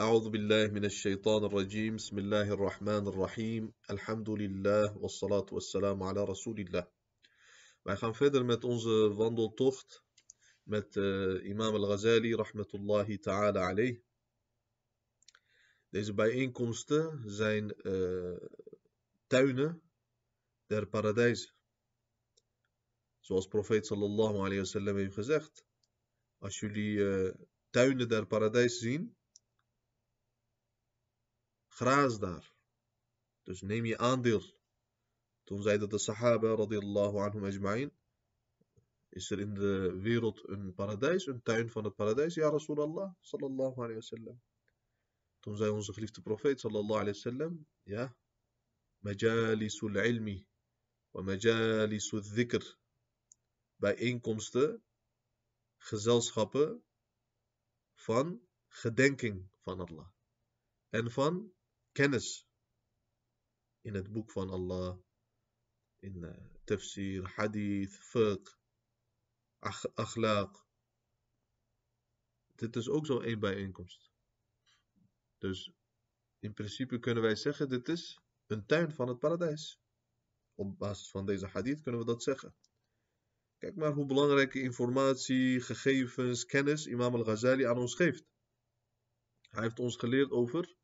أعوذ بالله من الشيطان الرجيم بسم الله الرحمن الرحيم الحمد لله والصلاة والسلام على رسول الله Wij gaan verder met onze wandeltocht met uh, imam al-Ghazali rahmatullahi ta'ala alayh. Deze bijeenkomsten zijn uh, tuinen der paradijzen. Zoals profeet sallallahu alayhi wa sallam heeft gezegd. Als jullie uh, tuinen der paradijs zien, graas daar. Dus neem je aandeel. Toen zeiden de sahaba radiyallahu anhum ajma'in. Is er in de wereld een paradijs, een tuin van het paradijs? Ja, Rasulallah sallallahu alayhi wa sallam. Toen zei onze geliefde profeet sallallahu alayhi wa sallam. Ja, majalisul ilmi wa majalisul dhikr. Bijeenkomsten, gezelschappen van gedenking van Allah. En van kennis in het boek van Allah, in uh, tafsir, hadith, fiqh, akhlaq. Dit is ook zo één bijeenkomst. Dus in principe kunnen wij zeggen, dit is een tuin van het paradijs. Op basis van deze hadith kunnen we dat zeggen. Kijk maar hoe belangrijke informatie, gegevens, kennis Imam al-Ghazali aan ons geeft. Hij heeft ons geleerd over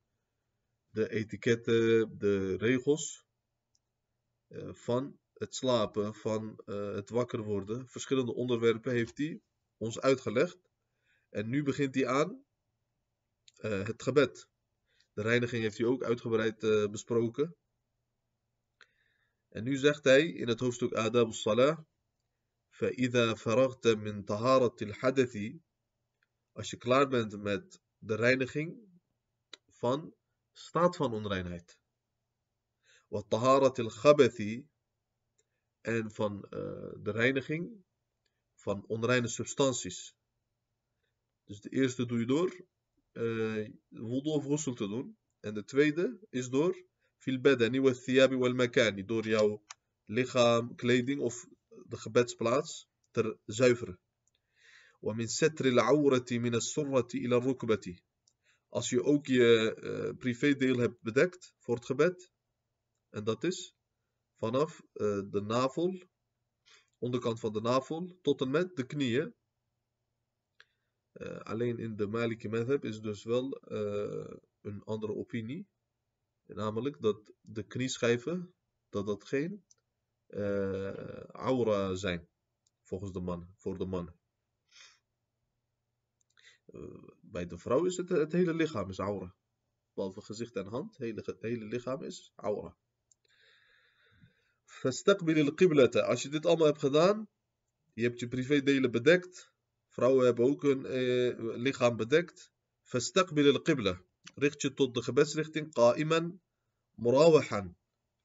de etiketten, de regels uh, van het slapen, van uh, het wakker worden. Verschillende onderwerpen heeft hij ons uitgelegd. En nu begint hij aan uh, het gebed. De reiniging heeft hij ook uitgebreid besproken. En nu zegt hij in het hoofdstuk Adab al-Salah. فإذا فرغت من طهارة الحدث als je klaar bent met de reiniging van staat van onreinheid. Wat taharat al khabathi en van uh, de reiniging van onreine substanties. Dus de eerste doe je door uh, wudu of ghusl te doen. En de tweede is door fil badani wa thiyabi wal makani. Door jouw lichaam, kleding of de gebedsplaats te zuiveren. ومن ستر العورة من السرة إلى الركبة als je ook je uh, privédeel hebt bedekt voor het gebed. En dat is vanaf uh, de navel, onderkant van de navel, tot en met de knieën. Uh, alleen in de Maliki Madhab is dus wel een andere opinie. Namelijk dat de knieschijven, dat dat geen aura zijn. Volgens de man, voor de mannen. Bij de vrouw is het, het hele lichaam is aura. Behalve gezicht en hand, het hele, hele lichaam is aura. Fastaqbil al-qiblata. Als je dit allemaal hebt gedaan, je hebt je privédelen bedekt. Vrouwen hebben ook hun eh, lichaam bedekt. Fastaqbil al-qibla. Richt je tot de gebedsrichting. Qa'iman murawahan.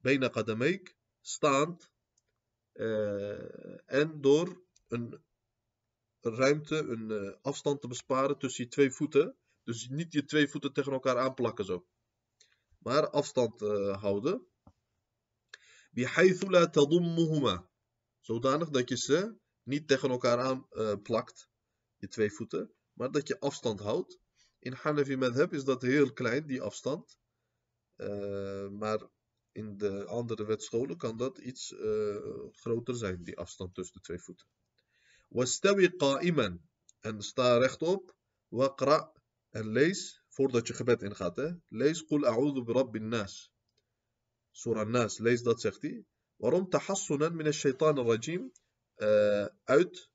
Bijna qadameik. Staand. Uh, en door een ruimte, een uh, afstand te besparen tussen je twee voeten. Dus niet je twee voeten tegen elkaar aanplakken zo. Maar afstand uh, houden. Bihaythu la tadummuhuma. Zodanig dat je ze niet tegen elkaar aanplakt. Uh, je twee voeten. Maar dat je afstand houdt. In Hanafi madhab is dat heel klein, die afstand. maar in de andere wetscholen kan dat iets groter zijn, die afstand tussen de twee voeten. Wastawi qa'iman. En sta rechtop. Waqra. En lees, voordat je gebed ingaat. Hè? Lees Qul a'udhu bi rabbin nas. Surah Nas. Lees dat, zegt hij. Waarom? Tahassunan min al-shaytan al-rajim. Uh, uit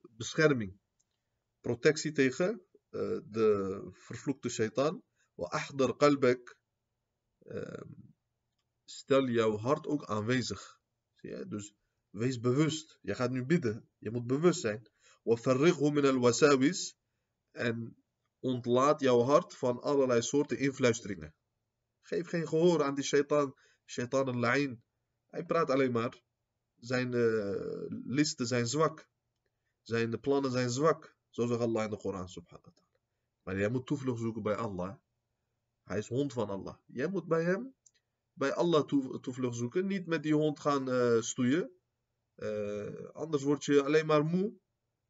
bescherming. Protectie tegen uh, de vervloekte shaitan. Wa ahdar qalbak. Uh, stel jouw hart ook aanwezig. Zie je? Dus Wees bewust. Je gaat nu bidden. Je moet bewust zijn. al-wasawis. En ontlaat jouw hart van allerlei soorten influisteringen. Geef geen gehoor aan die shaitan. Shaitan al-la'in. Hij praat alleen maar. Zijn uh, listen zijn zwak. Zijn plannen zijn zwak. Zo zegt Allah in de Koran. Maar jij moet toevlucht zoeken bij Allah. Hij is hond van Allah. Jij moet bij hem, bij Allah toevlucht zoeken. Niet met die hond gaan uh, stoeien. Uh, anders word je alleen maar moe.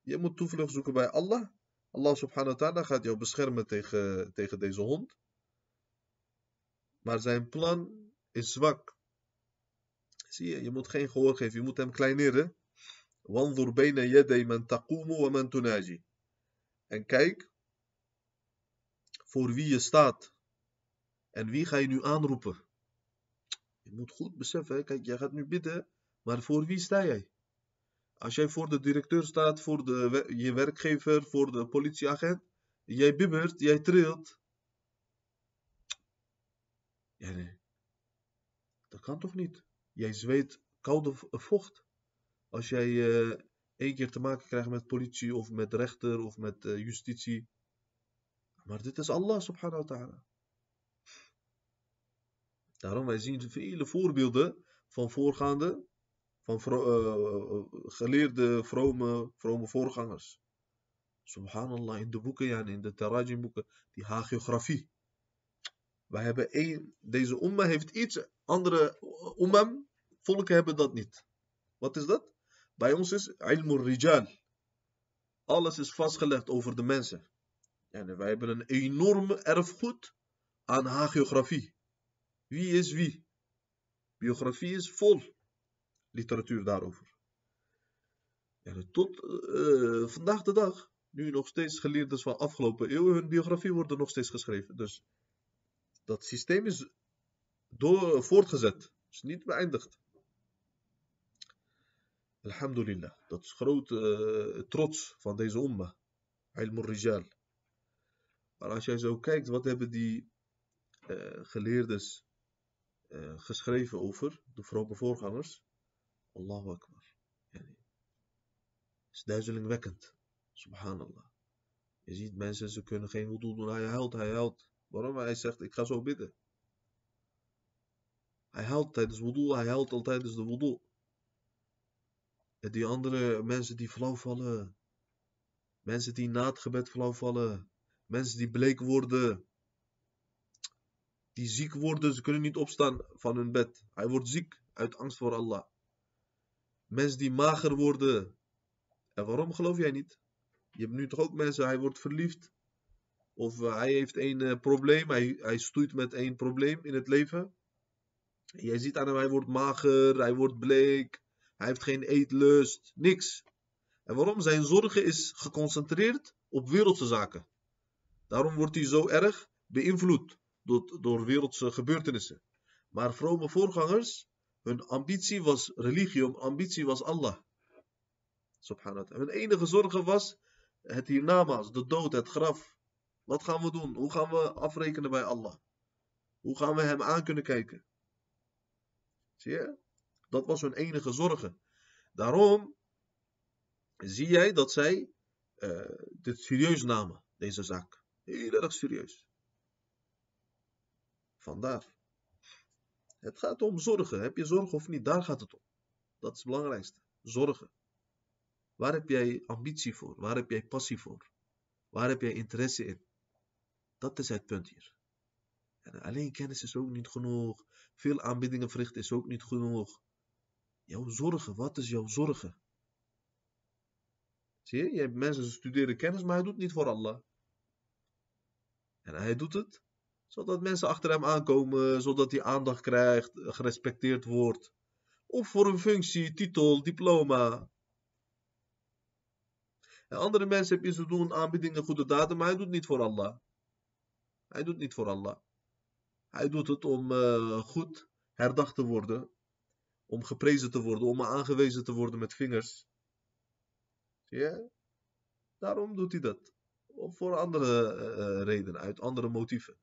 Je moet toevlucht zoeken bij Allah. Allah subhanahu wa ta'ala gaat jou beschermen tegen, tegen deze hond. Maar zijn plan is zwak. Zie je, je moet geen gehoor geven, je moet hem kleineren. En kijk voor wie je staat. En wie ga je nu aanroepen? Je moet goed beseffen, kijk, jij gaat nu bidden, maar voor wie sta jij? Als jij voor de directeur staat, voor de, je werkgever, voor de politieagent, jij bibbert, jij trilt. Ja, nee. Dat kan toch niet? Jij zweet koude vocht. Als jij uh, één keer te maken krijgt met politie of met rechter of met uh, justitie. Maar dit is Allah subhanahu wa ta'ala. Daarom wij zien vele voorbeelden van voorgaande, van uh, geleerde, vrome, vrome voorgangers. Subhanallah, in de boeken, ja, in de Tarajim boeken, die hagiografie. Wij hebben één, deze umma heeft iets, andere ummam, volken hebben dat niet. Wat is dat? Bij ons is ilmur rijal. Alles is vastgelegd over de mensen. En wij hebben een enorme erfgoed aan hagiografie. Wie is wie? Biografie is vol literatuur daarover. En tot uh, vandaag de dag, nu nog steeds geleerders van afgelopen eeuwen, hun biografie worden nog steeds geschreven. Dus dat systeem is door, voortgezet, is niet beëindigd. Alhamdulillah, dat is grote uh, trots van deze umma. Rijal. Maar als jij zo kijkt, wat hebben die uh, geleerdes uh, geschreven over de vrome voorgangers? Allahu Akbar. Yani, is duizelingwekkend. Subhanallah. Je ziet mensen, ze kunnen geen wudu doen. Hij huilt, hij huilt. Waarom? Hij zegt, ik ga zo bidden. Hij huilt tijdens wudu, hij huilt al tijdens de wudu. En die andere mensen die flauw vallen. Mensen die na het gebed flauw vallen. Mensen die bleek worden. Die ziek worden, ze kunnen niet opstaan van hun bed. Hij wordt ziek uit angst voor Allah. Mensen die mager worden. En waarom geloof jij niet? Je hebt nu toch ook mensen, hij wordt verliefd. Of uh, hij heeft een uh, probleem, hij, hij stoeit met een probleem in het leven. Jij ziet aan hem, hij wordt mager, hij wordt bleek, hij heeft geen eetlust, niks. En waarom? Zijn zorgen is geconcentreerd op wereldse zaken. Daarom wordt hij zo erg beïnvloed door, door wereldse gebeurtenissen. Maar vrome voorgangers, hun ambitie was religie, hun ambitie was Allah. Subhanallah. Hun enige zorgen was het hiernamaals, de dood, het graf. Wat gaan we doen? Hoe gaan we afrekenen bij Allah? Hoe gaan we hem aan kunnen kijken? Zie je? Dat was hun enige zorgen. Daarom zie jij dat zij uh, dit serieus namen, deze zaak. Heel erg serieus. Vandaar. Het gaat om zorgen. Heb je zorgen of niet? Daar gaat het om. Dat is het belangrijkste. Zorgen. Waar heb jij ambitie voor? Waar heb jij passie voor? Waar heb jij interesse in? Dat is het punt hier. En alleen kennis is ook niet genoeg. Veel aanbiddingen verrichten is ook niet genoeg. Jouw zorgen, wat is jouw zorgen? Zie je, je hebt mensen studeren kennis, maar hij doet niet voor Allah. En hij doet het zodat mensen achter hem aankomen, zodat hij aandacht krijgt, gerespecteerd wordt. Of voor een functie, titel, diploma. Andere mensen heb je ze doen aanbiedingen, goede daden, maar hij doet niet voor Allah. Hij doet niet voor Allah. Hij doet het om uh, goed herdacht te worden, om geprezen te worden, om aangewezen te worden met vingers. Zie je? Daarom doet hij dat. Of voor andere uh, redenen, uit andere motieven.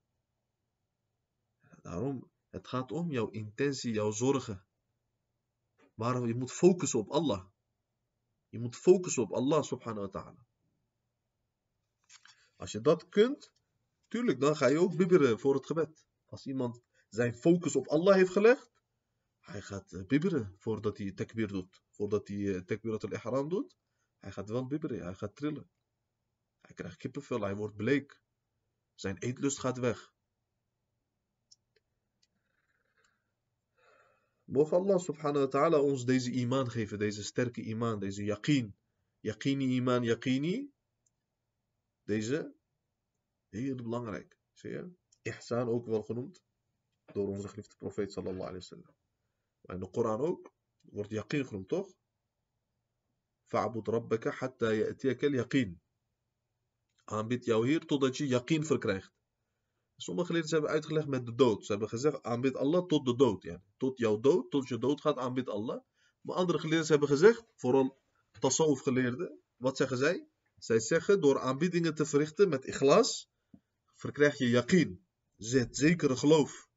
Daarom, het gaat om jouw intentie, jouw zorgen. Maar je moet focussen op Allah. Je moet focussen op Allah subhanahu wa ta'ala. Als je dat kunt, tuurlijk, dan ga je ook bibberen voor het gebed. Als iemand zijn focus op Allah heeft gelegd, hij gaat eh, bibberen voordat hij takbir doet. Voordat hij eh, takbirat al-ihram doet, hij gaat wel bibberen, hij gaat trillen. Hij krijgt kippenvel, hij wordt bleek. Zijn eetlust gaat weg. Mogen Allah subhanahu wa ta'ala ons deze iman geven, deze sterke iman, deze yaqeen. Yaqini iman, yaqini. Deze, heel belangrijk. Zie je? Ihsan ook wel genoemd door onze geliefde profeet sallallahu alayhi wasallam. Maar in de Koran ook wordt yaqeen genoemd, toch? Fa'bud rabbaka hatta ya'tiyaka al-yaqeen. Aanbid jouw Heer totdat je yaqeen verkrijgt. Sommige geleerden hebben uitgelegd met de dood. Ze hebben gezegd aanbid Allah tot de dood. Ja. Tot jouw dood, tot je dood gaat aanbid Allah. Maar andere geleerden hebben gezegd, vooral tasawuf geleerden, wat zeggen zij? Zij zeggen door aanbiedingen te verrichten met ikhlas, verkrijg je yaqeen. Zet zekere geloof.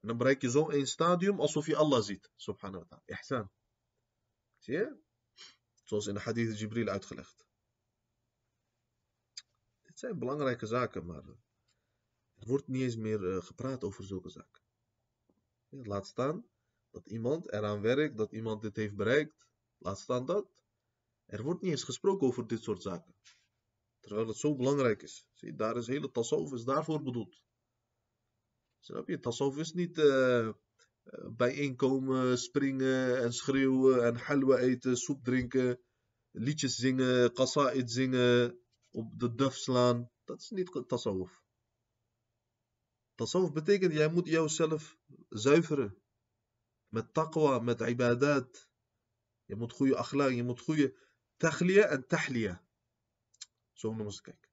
En dan bereik je zo een stadium alsof je Allah ziet. Subhanahu wa ta'ala. Ihsan. Zie je? Zoals in de hadith Jibril uitgelegd. Dit zijn belangrijke zaken, maar er wordt niet eens meer uh, gepraat over zulke zaken. Laat staan dat iemand eraan werkt, dat iemand dit heeft bereikt. Laat staan dat. Er wordt niet eens gesproken over dit soort zaken. Terwijl het zo belangrijk is. Zie, daar is hele tasawuf daarvoor bedoeld. Snap je? Tasawuf is niet uh, bijeenkomen, springen en schreeuwen en halwa eten, soep drinken, liedjes zingen, qasa'id zingen, op de duf slaan. Dat is niet tasawuf. Tasawuf betekent, jij moet jouzelf zuiveren. Met taqwa, met ibadat. Je moet goede akhlaq, je moet goede taghliya en tahliya. Zo noemen ze het, kijk.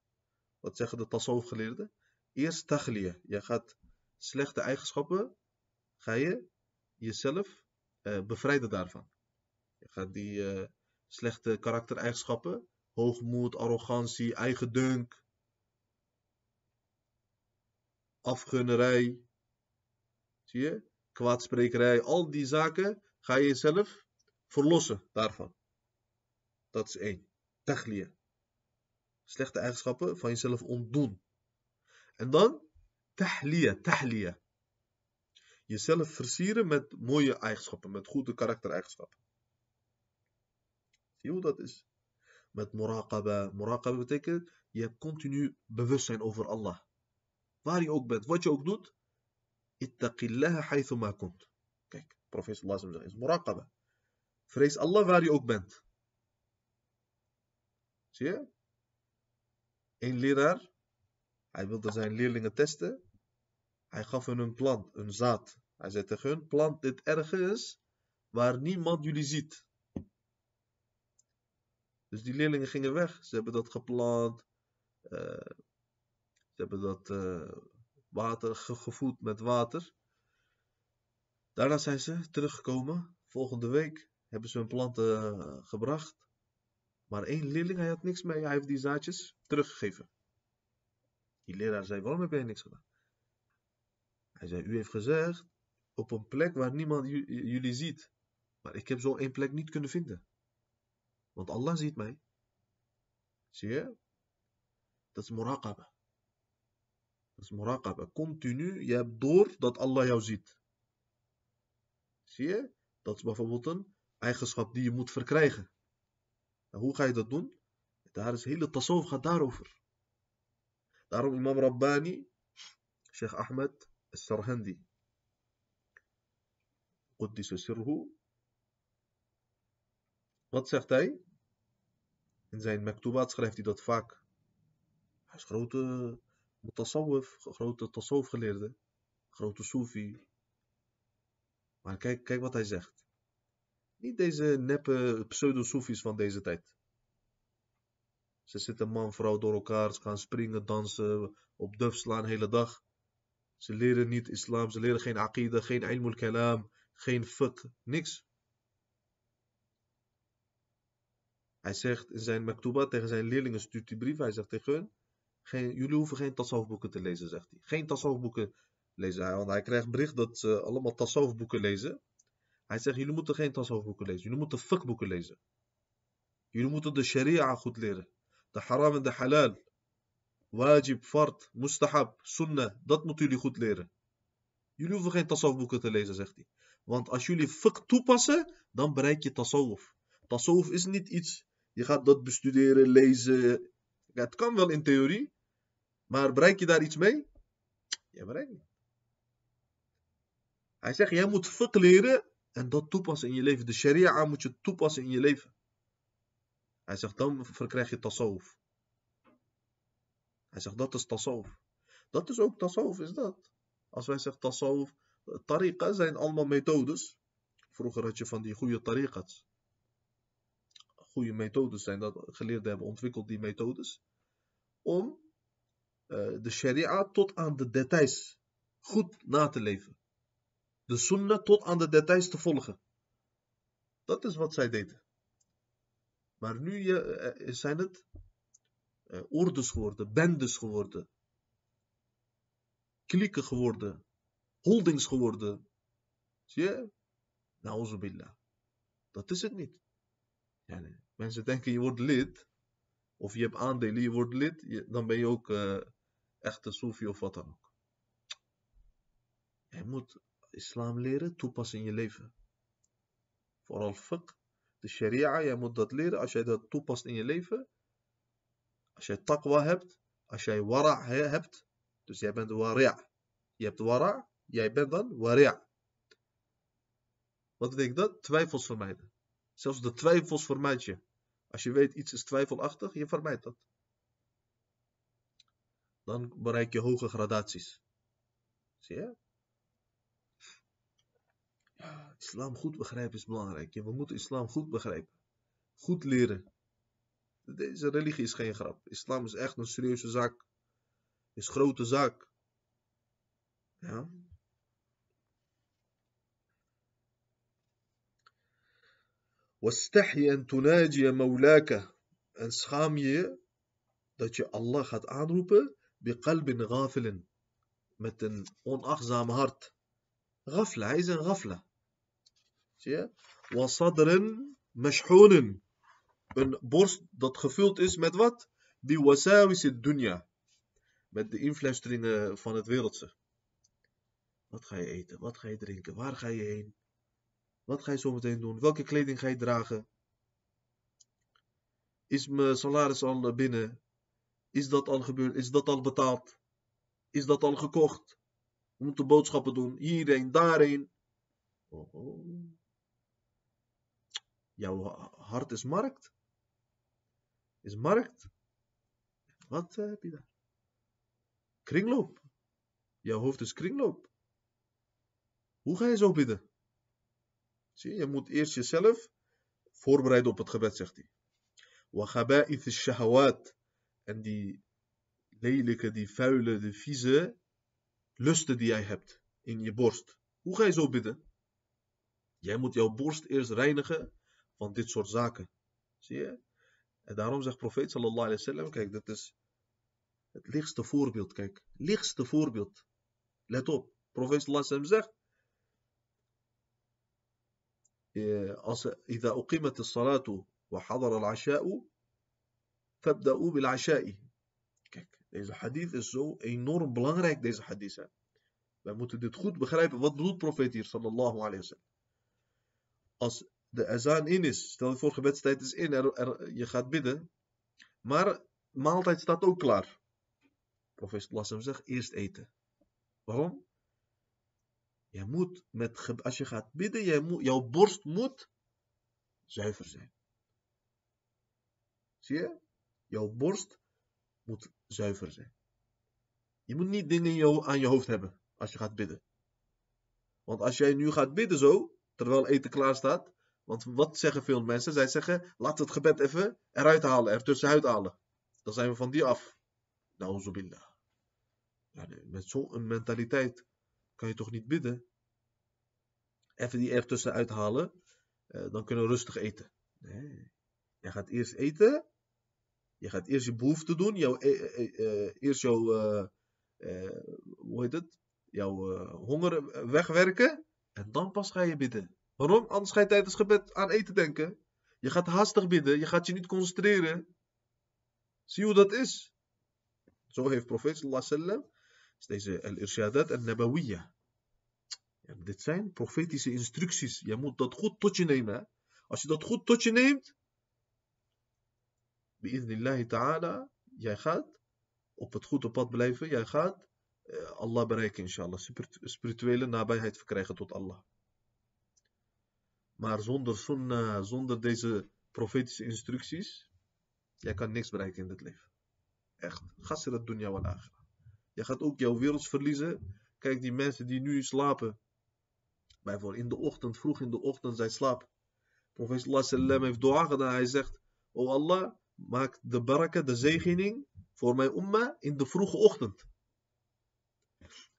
Wat zeggen de tasawuf geleerden? Eerst taghliya. Je gaat slechte eigenschappen, ga je jezelf uh, bevrijden daarvan. Je gaat die uh, slechte karaktereigenschappen, hoogmoed, arrogantie, eigendunk, afgunnerij, zie je, kwaadsprekerij, al die zaken ga je jezelf verlossen daarvan. Dat is één. Tagliya. Slechte eigenschappen van jezelf ontdoen. En dan tahliya, tahliya. Jezelf versieren met mooie eigenschappen, met goede karaktereigenschappen. Zie je hoe dat is? Met muraqaba. Muraqaba betekent, je hebt continu bewustzijn over Allah. Waar je ook bent, wat je ook doet. Ittaqillaha haythu ma kunt. Kijk, profeet alaihi wasallam is muraqaba. Vrees Allah waar je ook bent. Zie je? Een leraar, hij wilde zijn leerlingen testen. Hij gaf hun een plant, een zaad. Hij zei tegen hun, plant dit ergens waar niemand jullie ziet. Dus die leerlingen gingen weg. Ze hebben dat geplant. Uh, ze hebben dat uh, water gevoed met water. Daarna zijn ze teruggekomen. Volgende week hebben ze hun planten uh, gebracht. Maar één leerling, hij had niks mee. Hij heeft die zaadjes teruggegeven. Die leraar zei, waarom heb jij niks gedaan? Hij zei, u heeft gezegd, op een plek waar niemand jullie ziet. Maar ik heb zo één plek niet kunnen vinden. Want Allah ziet mij. Zie je? Dat is muraqaba. Dat is muraqaba. Continu, je hebt door dat Allah jou ziet. Zie je? Dat is bijvoorbeeld een eigenschap die je moet verkrijgen. En hoe ga je dat doen? Daar is hele tasawuf gaat daarover. Daarom Imam Rabbani, Sheikh Ahmed Sarhandi, Quddis Sirhu. Wat zegt hij? In zijn maktubaat schrijft hij dat vaak. Hij is grote mutasawwif, grote tasawwuf geleerde, grote Sufi. Maar kijk, kijk wat hij zegt. Niet deze neppe pseudo-Soefies van deze tijd. Ze zitten man, vrouw door elkaar, ze gaan springen, dansen, op duf slaan de hele dag. Ze leren niet islam, ze leren geen aqida, geen ilmul kalam, geen fiqh, niks. Hij zegt in zijn maktuba tegen zijn leerlingen, stuurt die brief, hij zegt tegen hun, geen, jullie hoeven geen tasawwufboeken te lezen, zegt hij. Geen tasawwufboeken lezen, want hij krijgt bericht dat ze allemaal tasawwufboeken lezen. Hij zegt, jullie moeten geen tasawwufboeken lezen, jullie moeten fiqhboeken lezen. Jullie moeten de sharia goed leren. De haram en de halal. Wajib, fard, mustahab, sunnah. Dat moeten jullie goed leren. Jullie hoeven geen tasawwufboeken te lezen, zegt hij. Want als jullie fiqh toepassen, dan bereik je tasawwuf. Tasawwuf is niet iets, je gaat dat bestuderen, lezen. Het kan wel in theorie, maar bereik je daar iets mee? Je bereikt niet. Hij zegt, jij moet fiqh leren en dat toepassen in je leven. De sharia moet je toepassen in je leven. Hij zegt, dan verkrijg je tasawuf. Hij zegt dat is tasawuf. Dat is ook tasawuf, is dat. Als wij zeggen tasawuf, tariqa zijn allemaal methodes. Vroeger had je van die goede tariqats. Goede methodes zijn dat geleerden hebben ontwikkeld, die methodes. Om uh, de sharia tot aan de details goed na te leven. De sunnah tot aan de details te volgen. Dat is wat zij deden. Maar nu uh, zijn het uh, ordes geworden, bendes geworden, klikken geworden, holdings geworden. Zie je? Nauzubillah. Dat is het niet. Mensen denken je wordt lid, of je hebt aandelen, je wordt lid, dan ben je ook uh, echte Sofi of wat dan ook. Je moet islam leren, toepassen in je leven. Vooral fiqh, de sharia, jij moet dat leren. Als jij dat toepast in je leven, als jij taqwa hebt, als jij wara hebt, dus jij bent wara'. Je hebt wara', jij bent dan wara'. Wat betekent dat? Twijfels vermijden. Zelfs de twijfels vermijd je. Als je weet iets is twijfelachtig, je vermijdt dat. Dan bereik je hoge gradaties. Zie je? Ja, islam goed begrijpen is belangrijk. We moeten islam goed begrijpen. Goed leren. Deze religie is geen grap. Islam is echt een serieuze zaak. Is een grote zaak. Ja. Wastahi en tunaji maulaka. En schaam dat je Allah gaat aanroepen. Met een onachtzaam hart. gafla, hij is een gafla. Zie je? Een borst dat gevuld is met wat? Dunya. Met de influisteringen van het wereldse. Wat ga je eten? Wat ga je drinken? Waar ga je heen? Wat ga je zo meteen doen? Welke kleding ga je dragen? Is mijn salaris al binnen? Is dat al gebeurd? Is dat al betaald? Is dat al gekocht? We moeten boodschappen doen. Hierheen, daarheen. Oh, oh. Jouw hart is markt is markt. Wat uh, heb je daar? Kringloop. Jouw hoofd is kringloop. Hoe ga je zo bidden? Zie je, moet eerst jezelf voorbereiden op het gebed, zegt hij. Wa shahawat. En die lelijke, die vuile, de vieze lusten die jij hebt in je borst. Hoe ga je zo bidden? Jij moet jouw borst eerst reinigen van dit soort zaken. Zie je? En daarom zegt profeet sallallahu alayhi wasallam, kijk, dat is het lichtste voorbeeld, kijk, lichtste voorbeeld. Let op, profeet sallallahu alayhi wasallam zegt, als إذا أقيمت الصلاة وحضر العشاء فابدأوا بالعشاء Kijk, deze hadith is zo enorm belangrijk, deze hadith. Hè. Wij moeten dit goed begrijpen. Wat bedoelt profeet hier, sallallahu alayhi wa sallam? Als de azaan in is. Stel je voor, gebedstijd is in, er, je gaat bidden. Maar maaltijd staat ook klaar. Profeet Lassam zegt, eerst eten. Waarom? Je moet met, als je gaat bidden, jouw borst moet zuiver zijn. Zie je? Jouw borst moet zuiver zijn. Je moet niet dingen aan je hoofd hebben als je gaat bidden. Want als jij nu gaat bidden zo, terwijl eten klaar staat, want wat zeggen veel mensen? Zij zeggen, laat het gebed even eruit halen, er tussenuit halen. Dan zijn we van die af. Nauzubillah. Ja, met zo'n mentaliteit kan je toch niet bidden? Even die er tussenuit halen, eh, dan kunnen we rustig eten. Nee. Je gaat eerst eten. Je gaat eerst je behoefte doen. Jouw, eh, eh, eerst jouw, hoe heet het? Jouw honger wegwerken. En dan pas ga je bidden. Waarom? Anders ga je tijdens gebed aan eten denken. Je gaat haastig bidden, je gaat je niet concentreren. Zie hoe dat is. Zo heeft profeet sallallahu is deze al-irshadat en nabawiyya. Ja, dit zijn profetische instructies. Je moet dat goed tot je nemen. Als je dat goed tot je neemt, bi'idnillahi ta'ala, jij gaat op het goede pad blijven. Jij gaat eh, Allah bereiken, inshallah. Spirituele nabijheid verkrijgen tot Allah. Maar zonder sunnah, zonder deze profetische instructies, jij kan niks bereiken in dit leven. Echt. Gasser het dunya wal akhira. Je gaat ook jouw wereld verliezen. Kijk, die mensen die nu slapen. Bijvoorbeeld in de ochtend, vroeg in de ochtend, zij slapen. Profeet sallam heeft dua gedaan. Hij zegt, O Allah, maak de baraka, de zegening voor mijn umma in de vroege ochtend.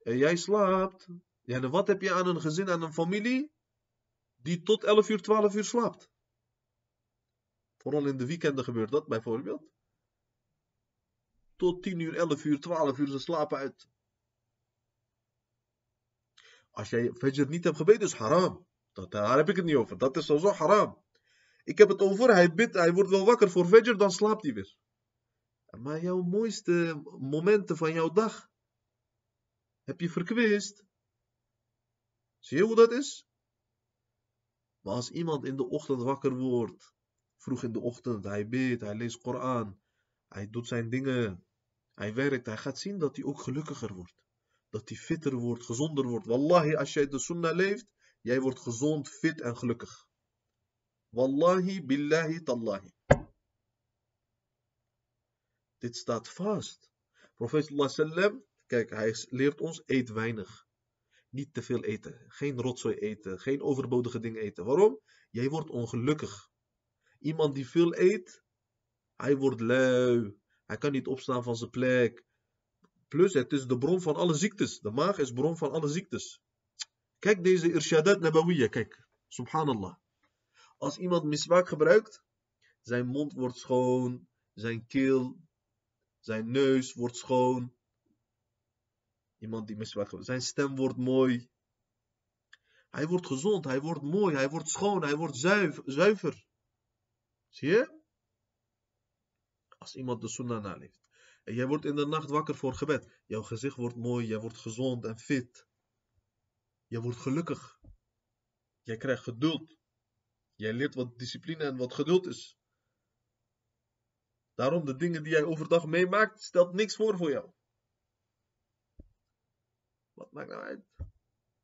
En jij slaapt. Ja, en wat heb je aan een gezin, aan een familie die tot 11 uur, 12 uur slaapt? Vooral in de weekenden gebeurt dat bijvoorbeeld. Tot 10 uur, 11 uur, 12 uur, ze slapen uit. Als jij Fajr niet hebt gebeden, is haram. Dat, daar heb ik het niet over. Dat is sowieso haram. Ik heb het over, hij bidt, hij wordt wel wakker voor Fajr, dan slaapt hij weer. Maar jouw mooiste momenten van jouw dag heb je verkwist. Zie je hoe dat is? Maar als iemand in de ochtend wakker wordt, vroeg in de ochtend, hij bidt, hij leest Koran, hij doet zijn dingen, hij werkt, hij gaat zien dat hij ook gelukkiger wordt. Dat hij fitter wordt, gezonder wordt. Wallahi, als jij de sunnah leeft, jij wordt gezond, fit en gelukkig. Wallahi, billahi, tallahi. Dit staat vast. Profeet sallam, kijk, hij leert ons, eet weinig. Niet te veel eten. Geen rotzooi eten. Geen overbodige dingen eten. Waarom? Jij wordt ongelukkig. Iemand die veel eet, hij wordt lui. Hij kan niet opstaan van zijn plek. Plus, het is de bron van alle ziektes. De maag is bron van alle ziektes. Kijk deze irshadat nabawiyya, kijk. Subhanallah. Als iemand miswaak gebruikt, zijn mond wordt schoon, zijn keel, zijn neus wordt schoon. Iemand die miswaak gebruikt, zijn stem wordt mooi. Hij wordt gezond, hij wordt mooi, hij wordt schoon, hij wordt zuiver. Zie je? Als iemand de sunnah naleeft. En jij wordt in de nacht wakker voor gebed. Jouw gezicht wordt mooi, jij wordt gezond en fit. Je wordt gelukkig. Jij krijgt geduld. Jij leert wat discipline en wat geduld is. Daarom de dingen die jij overdag meemaakt, stelt niks voor voor jou. Wat maakt nou uit?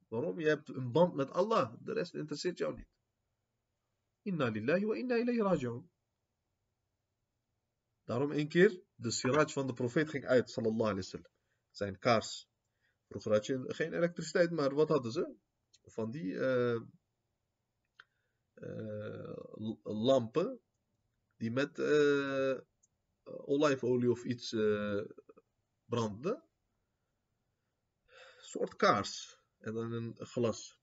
Waarom? Je hebt een band met Allah. De rest interesseert jou niet. Inna lillahi wa inna ilayhi raji'un. Daarom een keer, de siraj van de profeet ging uit, sallallahu alayhi wasallam. Zijn kaars. Vroeger had je geen elektriciteit, maar wat hadden ze? Van die uh, uh, lampen die met uh, olijfolie of iets brandden. Een soort kaars. En dan een glas.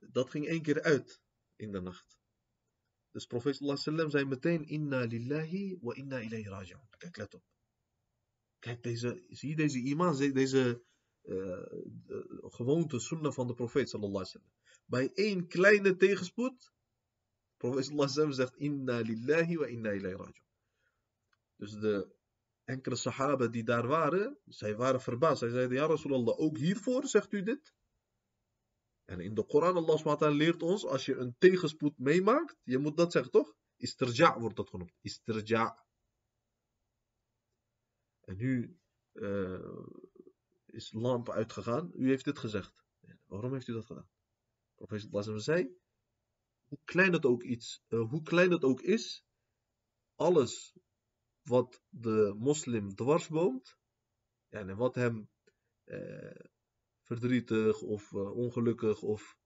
dat ging één keer uit in de nacht. Dus profeet sallam zei meteen inna lillahi wa inna ilayhi raji'un. Kijk, let op. Kijk, deze, zie je deze iman, deze uh, gewoonte, sunnah van de profeet sallallahu. Bij één kleine tegenspoed, profeet sallallahu zegt inna lillahi wa inna ilayhi raji'un. Dus de enkele sahaba die daar waren, zij waren verbaasd. Zij zeiden, ja Rasulallah, ook hiervoor zegt u dit? En in de Koran, Allah SWT leert ons, als je een tegenspoed meemaakt, je moet dat zeggen toch? Istirja wordt dat genoemd. Istirja. En nu uh, is lamp uitgegaan. U heeft dit gezegd. Waarom heeft u dat gedaan? Professor Blasem zei, hoe klein het ook, iets, uh, hoe klein het ook is, alles wat de moslim dwarsboomt, en wat hem uh, verdrietig of uh, ongelukkig of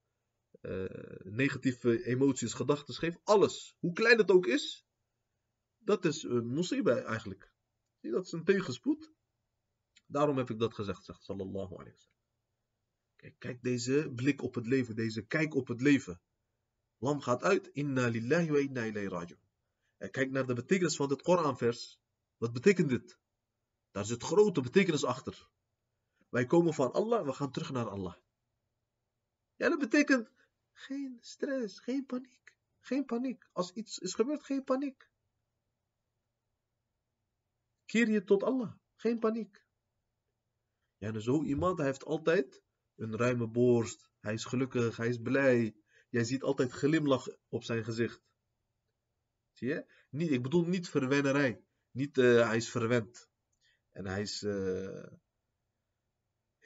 uh, negatieve emoties, gedachten geeft. Alles, hoe klein het ook is, dat is een musibah eigenlijk. Zie, dat is een tegenspoed. Daarom heb ik dat gezegd, zegt sallallahu alayhi wa Kijk, kijk deze blik op het leven, deze kijk op het leven. Lam gaat uit, inna lillahi wa inna ilayhi raji'un. En kijk naar de betekenis van dit Koranvers. Wat betekent dit? Daar zit grote betekenis achter. Wij komen van Allah, we gaan terug naar Allah. Ja, dat betekent geen stress, geen paniek. Geen paniek. Als iets is gebeurd, geen paniek. Keer je tot Allah. Geen paniek. Ja, zo iemand, heeft altijd een ruime borst. Hij is gelukkig, hij is blij. Jij ziet altijd glimlach op zijn gezicht. Zie je? Niet, ik bedoel niet verwennerij. Niet, uh, hij is verwend. En hij is... Uh,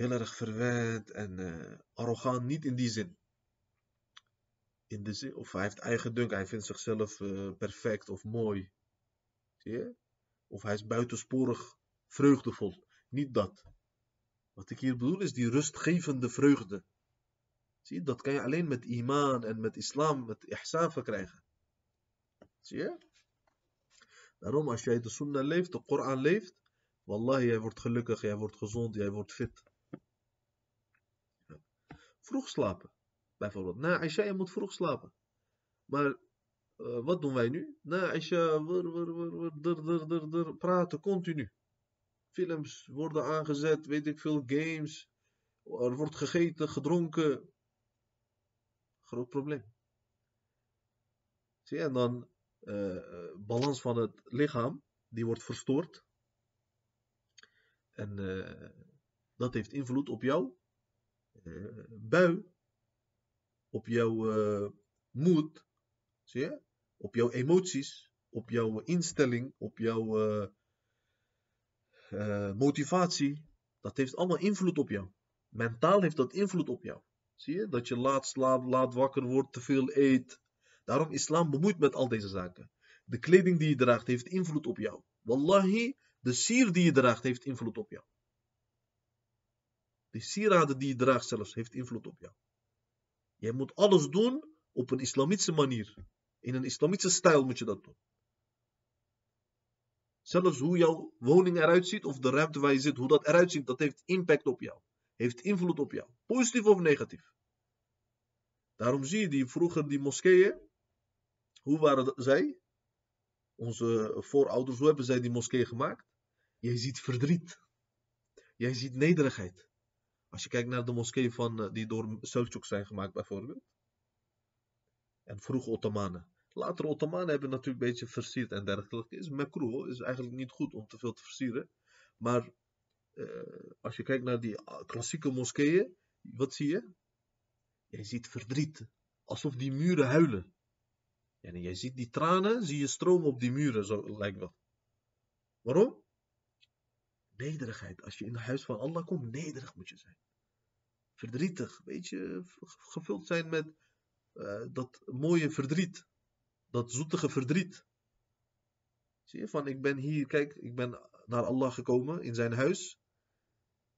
heel erg verwend en uh, arrogant, niet in die zin. In de zin, of hij heeft eigen dunk, hij vindt zichzelf uh, perfect of mooi. Zie je? Of hij is buitensporig vreugdevol. Niet dat. Wat ik hier bedoel is die rustgevende vreugde. Zie je, dat kan je alleen met iman en met islam, met ihsan verkrijgen. Zie je? Daarom, als jij de sunnah leeft, de Koran leeft, wallahi, jij wordt gelukkig, jij wordt gezond, jij wordt fit. Vroeg slapen, bijvoorbeeld. Na Aisha, je moet vroeg slapen. Maar uh, wat doen wij nu? Na Aisha, praten continu. Films worden aangezet, weet ik veel, games. Er wordt gegeten, gedronken. Groot probleem. Zie je, en dan uh, balans van het lichaam, die wordt verstoord. En dat heeft invloed op jouw uh, bui, op jouw moed, zie je? op jouw emoties, op jouw instelling, op jouw motivatie. Dat heeft allemaal invloed op jou. Mentaal heeft dat invloed op jou. Zie je? Dat je laat slaapt, laat wakker wordt, te veel eet. Daarom islam bemoeit met al deze zaken. De kleding die je draagt heeft invloed op jou. Wallahi, de sier die je draagt heeft invloed op jou. De sieraden die je draagt zelfs heeft invloed op jou. Jij moet alles doen op een islamitische manier. In een islamitische stijl moet je dat doen. Zelfs hoe jouw woning eruit ziet of de ruimte waar je zit, hoe dat eruit ziet, dat heeft impact op jou. Heeft invloed op jou. Positief of negatief. Daarom zie je die vroeger die moskeeën. Hoe waren zij? Onze voorouders, hoe hebben zij die moskee gemaakt? Jij ziet verdriet. Jij ziet nederigheid. Als je kijkt naar de moskee van, eh, die door Selçuk zijn gemaakt bijvoorbeeld. En vroeg Ottomanen. Later Ottomanen hebben natuurlijk een beetje versierd en dergelijke. Is makro, is eigenlijk niet goed om te veel te versieren. Maar uh, als je kijkt naar die ah, klassieke moskeeën, wat zie je? Jij ziet verdriet. Alsof die muren huilen. En jij ziet die tranen, zie je stromen op die muren, zo lijkt wel. Waarom? Nederigheid. Als je in het huis van Allah komt, nederig moet je zijn. Verdrietig, weet je, gevuld zijn met uh, dat mooie verdriet. Dat zoetige verdriet. Zie je, van ik ben hier, kijk, ik ben naar Allah gekomen in zijn huis.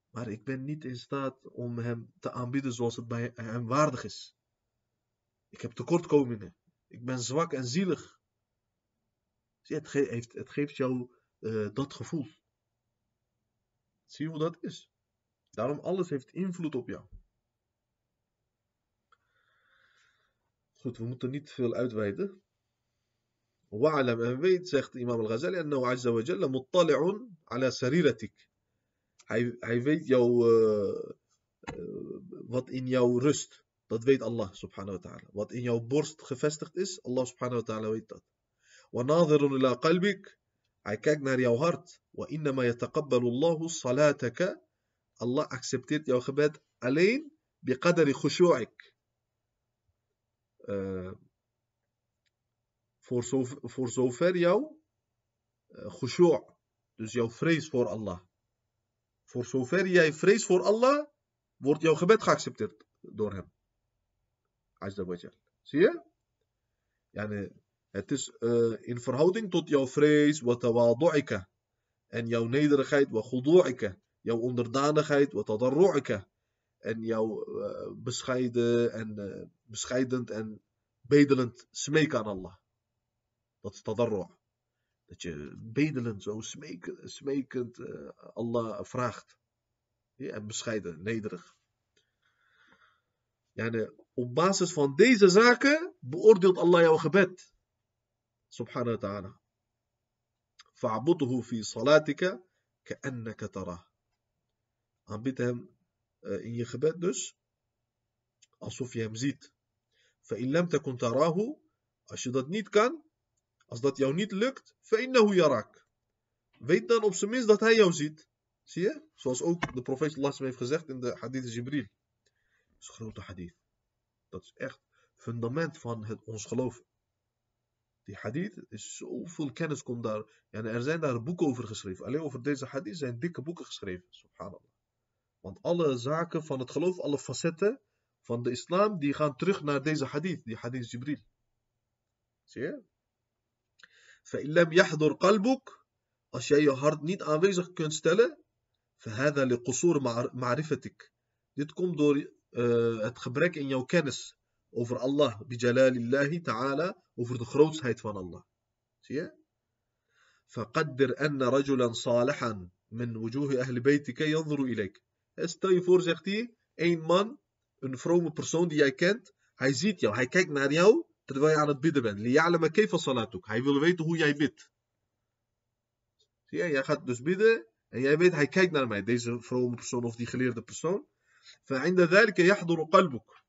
Maar ik ben niet in staat om hem te aanbieden zoals het bij hem waardig is. Ik heb tekortkomingen. Ik ben zwak en zielig. Zie, het, geeft, jou uh, dat gevoel. Zie hoe dat is. Daarom alles heeft invloed op jou. Goed, we moeten niet veel uitweiden. Wa'alam en weet, zegt Imam al-Ghazali, nou, azza wa jalla muttali'un ala sariratik. Hij, hij weet jou, eh, eh, wat in jou rust. Dat weet Allah subhanahu wa ta'ala. Wat in jouw borst gevestigd is, Allah subhanahu wa ta'ala weet dat. Wa nadhirun ila qalbik. Kijkt naar jouw hart. وَإِنَّمَا يَتَقَبَّلُ اللَّهُ صَلَاتَكَ Allah accepteert jouw gebed alleen بِقَدَرِ خُشُوعِك uh, voor, zo, voor zover jouw uh, khushu' dus jouw vrees voor Allah. Voor zover jij vrees voor Allah, wordt jouw gebed geaccepteerd door hem. Azza wa Zie je? Yani, het is uh, in verhouding tot jouw vrees, wat tawadu'ika. En jouw nederigheid, wat khudu'ika. Jouw onderdanigheid, wat tadarru'ika. En jouw uh, bescheiden en uh, bescheidend en bedelend smeken aan Allah. Dat is tadarru'. Dat je bedelend, zo smekend, smekend Allah vraagt. Ja, en bescheiden, nederig. Yani, op basis van deze zaken beoordeelt Allah jouw gebed Subhanahu wa ta'ala. Fa'buduhu fi salatika ka'annaka tarah. Aanbid hem uh, in je gebed dus alsof je hem ziet. فإن لم تكن تراه als je dat niet kan, als dat jou niet lukt, فإنه يراك. Weet dan op zijn minst dat hij jou ziet. Zie je? Zoals ook de profeet Allah heeft gezegd in de hadith Jibril. Dat is een grote hadith. Dat is echt fundament van het, ons geloof. Die hadith is zoveel kennis komt daar. En er zijn daar boeken over geschreven. Alleen over deze hadith zijn dikke boeken geschreven. Subhanallah. Want alle zaken van het geloof, alle facetten van de islam, die gaan terug naar deze hadith. Die hadith Jibril. Zie je? فإن لم يحضر قلبك als jij je hart niet aanwezig kunt stellen, فهذا لقصور معرفتك. Dit komt door uh, het gebrek in jouw kennis over Allah, bijalalillahi ta'ala, over de grootsheid van Allah. Zie je? فقدر أن رجلا صالحا من وجوه أهل بيتك ينظر إليك. Stel je voor, zegt hij, een man, een vrome persoon die jij kent, hij ziet jou, hij kijkt naar jou terwijl je aan het bidden bent. ليعلم كيف صلاتك. Hij wil weten hoe jij bidt. Zie je, jij gaat dus bidden en jij weet, hij kijkt naar mij, deze vrome persoon of die geleerde persoon. فعند ذلك يحضر قلبك.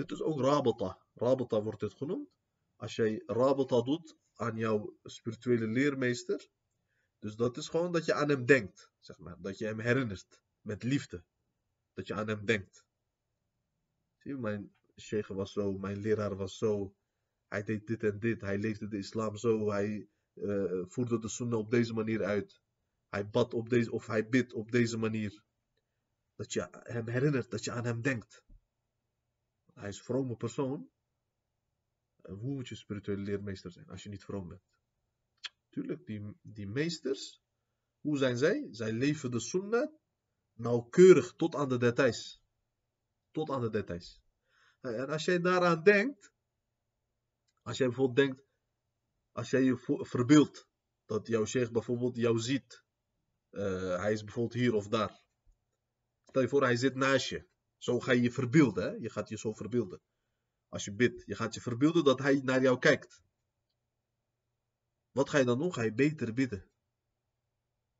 dit is ook rabata. Rabata wordt dit genoemd. Als jij rabata doet aan jouw spirituele leermeester. Dus dat is gewoon dat je aan hem denkt. Zeg maar. Dat je hem herinnert. Met liefde. Dat je aan hem denkt. Zie je, mijn sheikh was zo. Mijn leraar was zo. Hij deed dit en dit. Hij leefde de islam zo. Hij uh, voerde de sunnah op deze manier uit. Hij bad op deze, of hij bidt op deze manier. Dat je hem herinnert, dat je aan hem denkt. Hij is een vrome persoon. Hoe moet je spirituele leermeester zijn als je niet vroom bent? Tuurlijk, die, die meesters, hoe zijn zij? Zij leven de sunnah nauwkeurig tot aan de details. Tot aan de details. En als jij daaraan denkt, als jij bijvoorbeeld denkt, als jij je verbeeldt dat jouw sheikh bijvoorbeeld jou ziet, uh, hij is bijvoorbeeld hier of daar. Stel je voor, hij zit naast je. Zo ga je je verbeelden. Hè? Je gaat je zo verbeelden. Als je bidt. Je gaat je verbeelden dat hij naar jou kijkt. Wat ga je dan doen? Ga je beter bidden.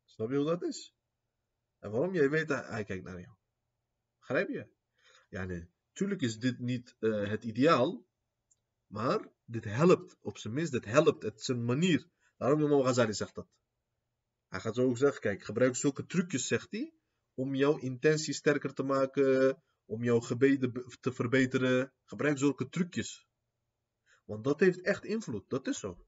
Snap je hoe dat is? En waarom? Jij weet dat hij kijkt naar jou. Begrijp je? Ja, nee. Tuurlijk is dit niet uh, het ideaal. Maar dit helpt. Op zijn minst, dit helpt. Het is een manier. Daarom Imam Ghazali zegt dat. Hij gaat zo zeggen, kijk, gebruik zulke trucjes, zegt hij om jouw intentie sterker te maken, om jouw gebeden te verbeteren. Gebruik zulke trucjes. Want dat heeft echt invloed, dat is zo.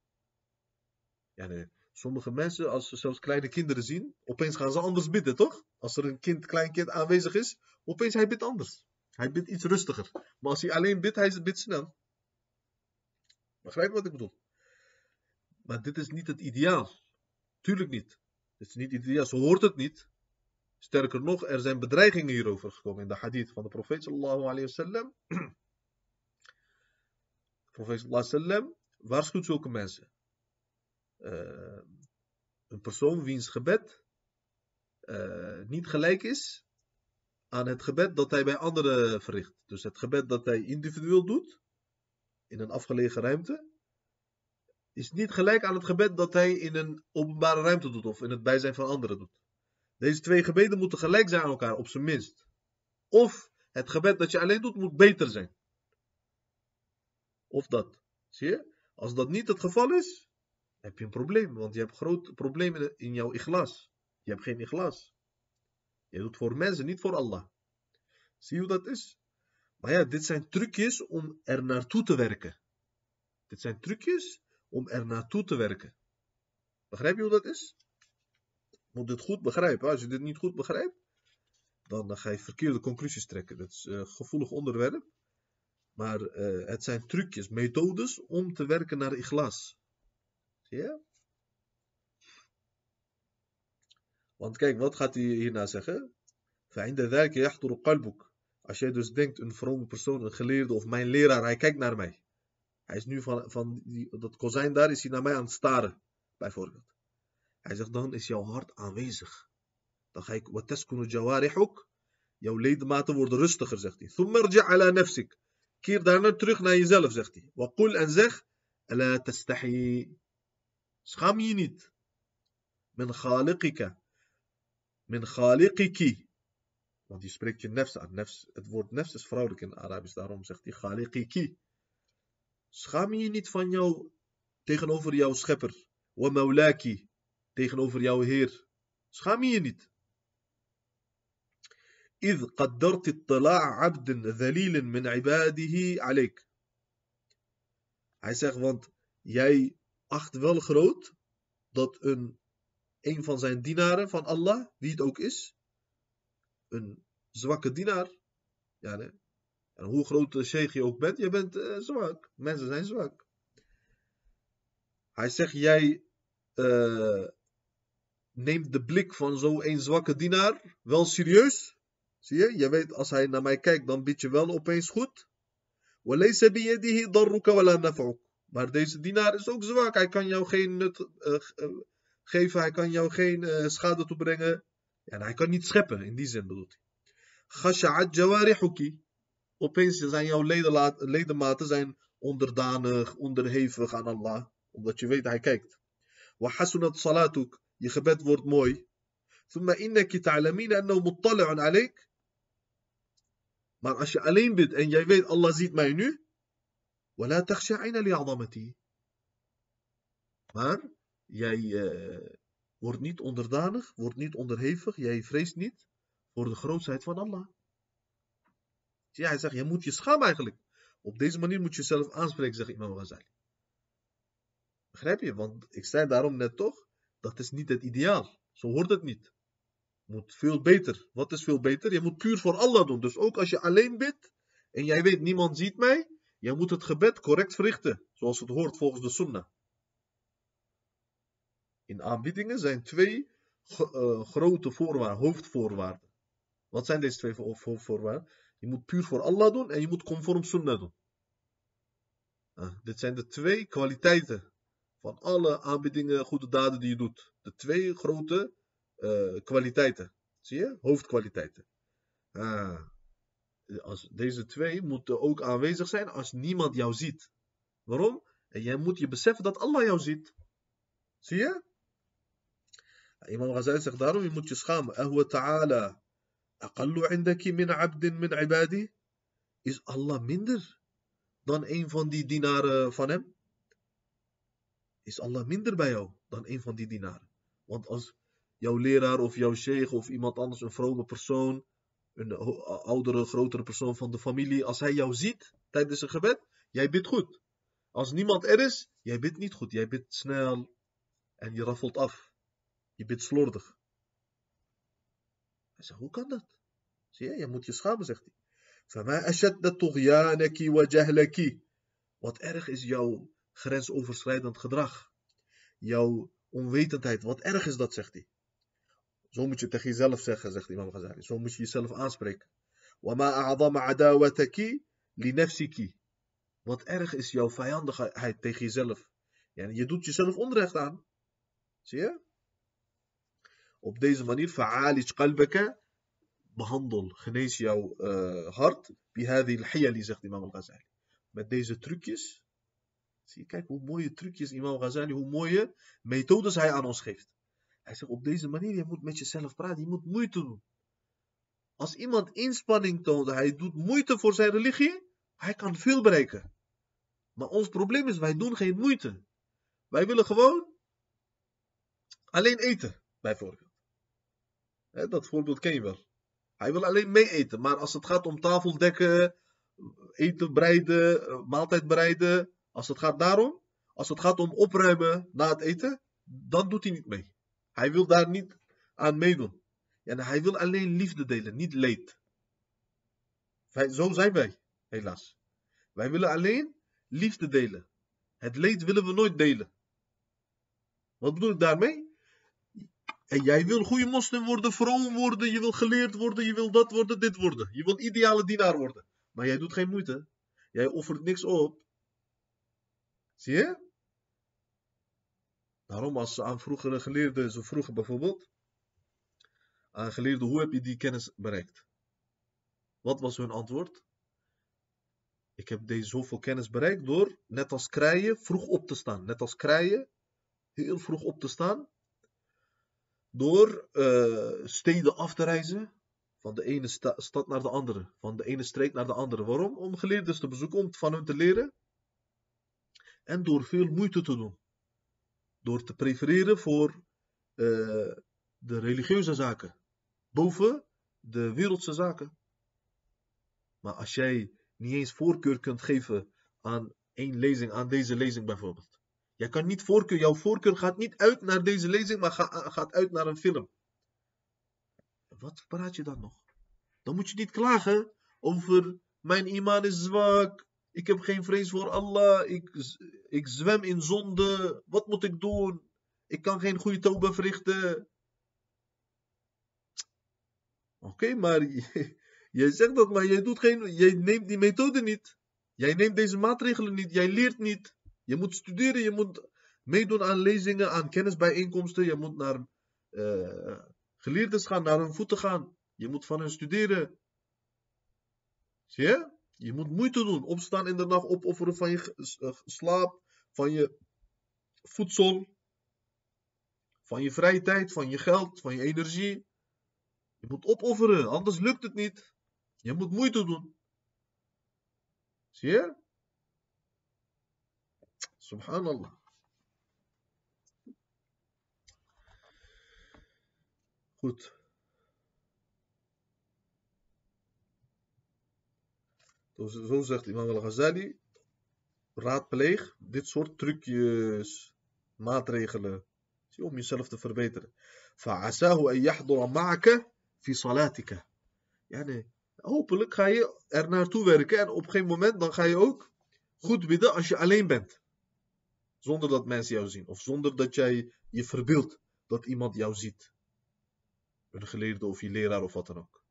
Ja, nee. Sommige mensen, als ze zelfs kleine kinderen zien, opeens gaan ze anders bidden, toch? Als er een kind, klein kind aanwezig is, opeens hij bidt anders. Hij bidt iets rustiger. Maar als hij alleen bidt, hij bidt snel. Begrijp je wat ik bedoel? Maar dit is niet het ideaal. Tuurlijk niet. Dit is niet ideaal. Zo hoort het niet. Sterker nog, er zijn bedreigingen hierover gekomen in de hadith van de profeet sallallahu alayhi wasallam. De profeet sallallahu alayhi wasallam waarschuwt zulke mensen. Uh, een persoon wiens gebed uh, niet gelijk is aan het gebed dat hij bij anderen verricht. Dus het gebed dat hij individueel doet, in een afgelegen ruimte, is niet gelijk aan het gebed dat hij in een openbare ruimte doet of in het bijzijn van anderen doet. Deze twee gebeden moeten gelijk zijn aan elkaar, op zijn minst. Of het gebed dat je alleen doet, moet beter zijn. Of dat. Zie je? Als dat niet het geval is, heb je een probleem. Want je hebt grote problemen in jouw iglas. Je hebt geen iglas. Je doet voor mensen, niet voor Allah. Zie je hoe dat is? Maar ja, dit zijn trucjes om er naartoe te werken. Dit zijn trucjes om er naartoe te werken. Begrijp je hoe dat is? Moet dit goed begrijpen. Als je dit niet goed begrijpt, dan ga je verkeerde conclusies trekken. Dat is een gevoelig onderwerp. Maar uh, het zijn trucjes, methodes om te werken naar ikhlas. Zie je? Want kijk, wat gaat hij hierna zeggen? Als jij dus denkt, een vrome persoon, een geleerde of mijn leraar, hij kijkt naar mij. Hij is nu van, van die, dat kozijn daar, is hij naar mij aan het staren, bijvoorbeeld. Hij zegt dan is jouw hart aanwezig. Dan ga ik wataskunu jawarihuk. Jouw ledematen worden rustiger, zegt hij. Thummarja ala nafsik. Keer daarna terug naar jezelf, zegt hij. Waqul en zeg. Ala tastahi. Schaam je niet. Min khaliqika. Min khaliqiki. Want die spreekt je nefs aan. Nefs, het woord nefs is vrouwelijk in Arabisch. Daarom zegt hij khaliqiki. Schaam je niet van jou tegenover jouw schepper. Wa maulaki tegenover jouw Heer. Schaam je je niet. إذ قدرت اطلاع عبد ذليل من عباده عليك. Hij zegt, want jij acht wel groot dat een, een van zijn dienaren van Allah, wie het ook is, een zwakke dienaar, ja, nee. en hoe groot de sheikh je ook bent, je bent uh, zwak. Mensen zijn zwak. Hij zegt, jij uh, neemt de blik van zo'n zwakke dienaar wel serieus. Zie je, je weet als hij naar mij kijkt, dan bid je wel opeens goed. Maar deze dienaar is ook zwak. Hij kan jou geen nut eh, eh, geven, hij kan jou geen eh, schade toebrengen. En hij kan niet scheppen, in die zin bedoelt hij. Jawarihuki. Opeens zijn jouw ledematen zijn onderdanig, onderhevig aan Allah. Omdat je weet, hij kijkt. Wahasunat salatuk. Je gebed wordt mooi. Maar als je alleen bent en jij weet, Allah ziet mij nu. Maar jij eh, wordt niet onderdanig, wordt niet onderhevig, jij vreest niet voor de grootheid van Allah. Dus ja, hij zegt, je moet je schamen eigenlijk. Op deze manier moet je jezelf aanspreken, zegt Imam Ghazali. Begrijp je? Want ik zei daarom net toch, dat is niet het ideaal. Zo hoort het niet. Moet veel beter. Wat is veel beter? Je moet puur voor Allah doen. Dus ook als je alleen bidt en jij weet niemand ziet mij, jij moet het gebed correct verrichten. Zoals het hoort volgens de sunnah. In aanbiedingen zijn twee uh, grote voorwaarden, hoofdvoorwaarden. Wat zijn deze twee hoofdvoorwaarden? Je moet puur voor Allah doen en je moet conform sunnah doen. Uh, dit zijn de twee kwaliteiten van alle aanbiedingen, goede daden die je doet. De twee grote uh, kwaliteiten. Zie je? Hoofdkwaliteiten. Ah. Als deze twee moeten ook aanwezig zijn als niemand jou ziet. Waarom? En jij moet je beseffen dat Allah jou ziet. Zie je? Imam Ghazali zegt daarom, je moet je schamen. Ta'ala aqallu indaki min abdin min ibadi. Is Allah minder dan een van die dienaren van hem? Is Allah minder bij jou dan een van die dienaren? Want als jouw leraar of jouw sheikh of iemand anders, een vrome persoon, een oudere, grotere persoon van de familie, als hij jou ziet tijdens een gebed, jij bidt goed. Als niemand er is, jij bidt niet goed. Jij bidt snel en je raffelt af. Je bidt slordig. Hij zegt, hoe kan dat? Zie je, je moet je schamen, zegt hij. Wat erg is jouw grensoverschrijdend gedrag. Jouw onwetendheid. Wat erg is dat, zegt hij. Zo moet je tegen jezelf zeggen, zegt Imam Ghazali. Zo moet je jezelf aanspreken. Wat erg is jouw vijandigheid tegen jezelf. Je doet jezelf onrecht aan. Zie je? Op deze manier, fa'alij qalbaka, behandel, genees jouw uh, hart. Al-hiyali, zegt Imam al-Ghazali. Met deze trucjes. Zie je, kijk hoe mooie trucjes Imam Ghazali, hoe mooie methodes hij aan ons geeft. Hij zegt op deze manier, je moet met jezelf praten, je moet moeite doen. Als iemand inspanning toont, hij doet moeite voor zijn religie, hij kan veel bereiken. Maar ons probleem is, wij doen geen moeite. Wij willen gewoon alleen eten, bijvoorbeeld. dat voorbeeld ken je wel. Hij wil alleen mee eten, maar als het gaat om tafel dekken, eten bereiden, maaltijd bereiden, als het gaat daarom, als het gaat om opruimen na het eten, dan doet hij niet mee. Hij wil daar niet aan meedoen. Ja, hij wil alleen liefde delen, niet leed. Zo zijn wij, helaas. Wij willen alleen liefde delen. Het leed willen we nooit delen. Wat bedoel ik daarmee? En jij wil goede moslim worden, vroom worden, je wil geleerd worden, je wil dat worden, dit worden. Je wil ideale dienaar worden. Maar jij doet geen moeite. Jij offert niks op. Zie je? Daarom als ze aan vroegere geleerden, ze vroegen bijvoorbeeld, aan geleerden, hoe heb je die kennis bereikt? Wat was hun antwoord? Ik heb deze zoveel kennis bereikt door, net als krijen, vroeg op te staan. Net als krijen, heel vroeg op te staan. Door uh, steden af te reizen, van de ene sta stad naar de andere, van de ene streek naar de andere. Waarom? Om geleerden te bezoeken, om van hun te leren. En door veel moeite te doen. Door te prefereren voor uh, de religieuze zaken. Boven de wereldse zaken. Maar als jij niet eens voorkeur kunt geven aan één lezing, aan deze lezing bijvoorbeeld. Jij kan niet voorkeur, jouw voorkeur gaat niet uit naar deze lezing, maar gaat uit naar een film. Wat praat je dan nog? Dan moet je niet klagen over mijn iman is zwak, ik heb geen vrees voor Allah. Ik, ik zwem in zonde. Wat moet ik doen? Ik kan geen goede toba verrichten. Oké, maar jij zegt dat, maar jij, doet geen, jij neemt die methode niet. Jij neemt deze maatregelen niet. Jij leert niet. Je moet studeren, je moet meedoen aan lezingen, aan kennisbijeenkomsten. Je moet naar uh, geleerdes gaan, naar hun voeten gaan. Je moet van hen studeren. Zie je? Je moet moeite doen. Opstaan in de nacht, opofferen van je eh, slaap, van je voedsel, van je vrije tijd, van je geld, van je energie. Je moet opofferen, anders lukt het niet. Je moet moeite doen. Zie je? Subhanallah. Goed. Dus zo zegt Imam al-Ghazali, raadpleeg dit soort trucjes, maatregelen, om jezelf te verbeteren. فعساه أن يحضر معك في صلاتك. Yani, hopelijk ga je er naartoe werken en op geen moment dan ga je ook goed bidden als je alleen bent. Zonder dat mensen jou zien. Of zonder dat jij je verbeeldt dat iemand jou ziet. Een geleerde of je leraar of wat dan ook.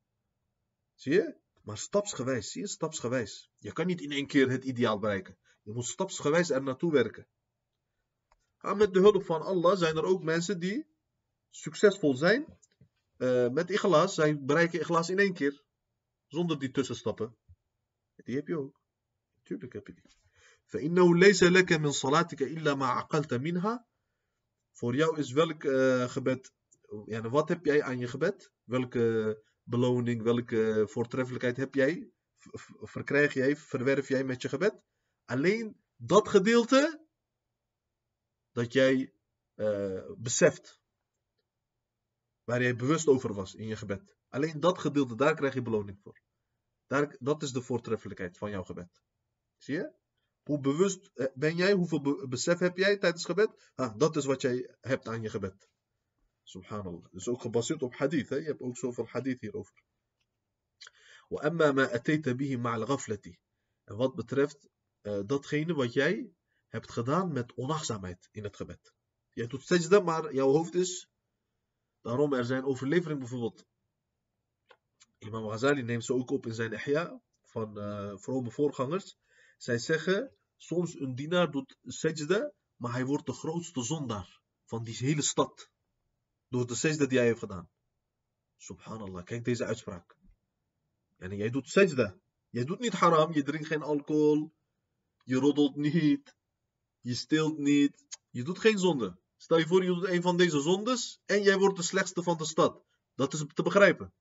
Zie je? Maar stapsgewijs, zie je, stapsgewijs. Je kan niet in één keer het ideaal bereiken. Je moet stapsgewijs er naartoe werken. Maar met de hulp van Allah zijn er ook mensen die succesvol zijn. Uh, met ikhlas, zij bereiken ikhlas in één keer. Zonder die tussenstappen. Die heb je ook. Tuurlijk heb je die. فإنه ليس لك من صلاتك إلا ما عقلت منها. Voor jou is welk uh, gebed, ja, wat heb jij aan je gebed? Welke beloning, welke voortreffelijkheid heb jij, verkrijg jij, verwerf jij met je gebed? Alleen dat gedeelte dat jij uh, beseft, waar jij bewust over was in je gebed. Alleen dat gedeelte, daar krijg je beloning voor. Daar, dat is de voortreffelijkheid van jouw gebed. Zie je? Hoe bewust eh, ben jij? Hoeveel besef heb jij tijdens gebed? Ah, dat is wat jij hebt aan je gebed. Subhanallah. Dus ook gebaseerd op hadith. Hè? Je hebt ook zoveel hadith hierover. وأما ما أتيت به مع الغفلة. En wat betreft uh, datgene wat jij hebt gedaan met onachtzaamheid in het gebed. Jij doet sajda, maar jouw hoofd is. Daarom er zijn overleveringen bijvoorbeeld. Imam Ghazali neemt ze ook op in zijn ihya van uh, vrome voorgangers. Zij zeggen, soms een dienaar doet sajda, maar hij wordt de grootste zondaar van die hele stad. Door de sajda die hij heeft gedaan. Subhanallah, kijk deze uitspraak. En jij doet sajda. Jij doet niet haram, je drinkt geen alcohol. Je roddelt niet. Je steelt niet. Je doet geen zonde. Stel je voor, je doet een van deze zondes en jij wordt de slechtste van de stad. Dat is te begrijpen.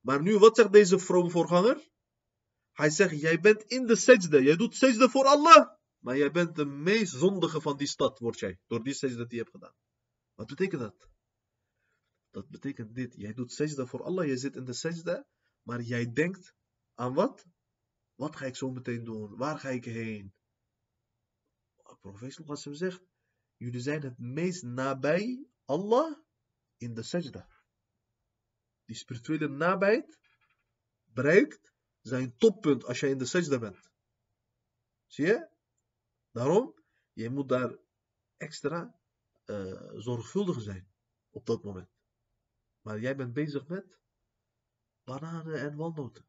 Maar nu, wat zegt deze vrome voorganger? Hij zegt, jij bent in de sajda. Jij doet sajda voor Allah. Maar jij bent de meest zondige van die stad, word jij. Door die sajda die je hebt gedaan. Wat betekent dat? Dat betekent dit. Jij doet sajda voor Allah. Jij zit in de sajda. Maar jij denkt aan wat? Wat ga ik zo meteen doen? Waar ga ik heen? Profeet Sallallahu zegt. Jullie zijn het meest nabij Allah in de sajda. Die spirituele nabijheid bereikt zijn toppunt als jij in de sajda bent. Zie je? Daarom, je moet daar extra uh, zorgvuldig zijn op dat moment. Maar jij bent bezig met bananen en walnoten.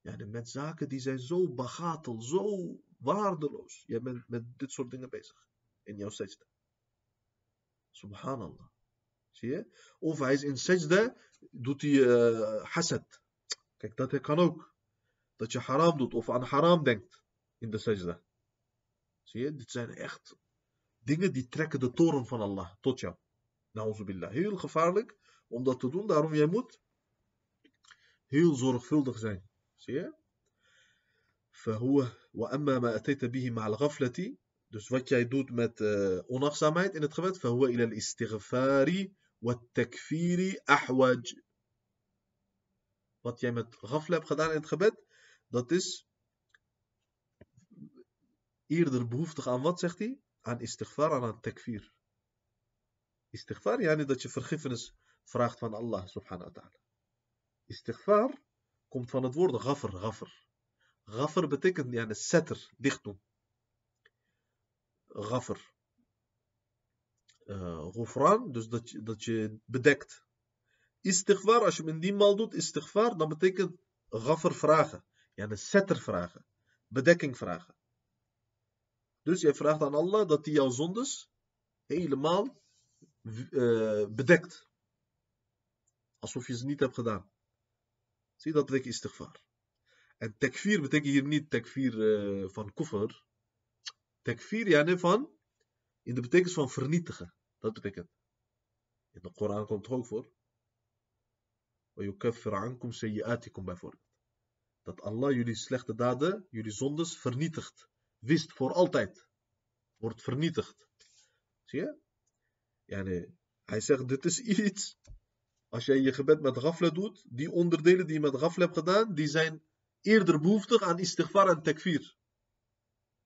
Ja, met zaken die zijn zo bagatel, zo waardeloos. Jij bent met dit soort dingen bezig in jouw sajda. Subhanallah. Zie je? Of hij is in sajda, doet hij uh, hasad. Kijk, dat kan ook. Dat je haram doet of aan haram denkt in de sajda. Zie je? Dit zijn echt dingen die trekken de toren van Allah tot jou. Nauzubillah. Heel gevaarlijk om dat te doen. Daarom jij moet heel zorgvuldig zijn. Zie je? فهو وأما ما أتيت به مع الغفلة dus wat jij doet met uh, onachtzaamheid in het gebed فهو إلى الاستغفار والتكفير أحوج wat jij met ghafla hebt gedaan in het gebed dat is eerder behoeftig aan wat zegt hij? aan istighfar en aan takfir istighfar yani dat je vergiffenis vraagt van Allah subhanahu wa ta'ala istighfar komt van het woord ghafr, ghafr. Ghafr betekent ja, de setter, dicht doen. Ghafr. Uh, dus dat je, dat je bedekt. Istighfar, als je hem in die mal doet, istighfar, dan betekent gaffer vragen. Ja, een setter vragen. Bedekking vragen. Dus jij vraagt aan Allah dat hij jouw zondes helemaal uh, bedekt. Alsof je ze niet hebt gedaan. Zie, dat betekent istighfar. En tekfir betekent hier niet tekfir uh, eh, van koffer. Tekfir, ja, nee, van. In de betekenis van vernietigen. Dat betekent. In de Koran komt het ook voor. bijvoorbeeld. Dat Allah jullie slechte daden, jullie zondes vernietigt. Wist voor altijd. Wordt vernietigd. Zie je? Ja, nee. Hij zegt: Dit is iets als jij je gebed met gafle doet, die onderdelen die je met gafle hebt gedaan, die zijn eerder behoeftig aan istighfar en tekfir.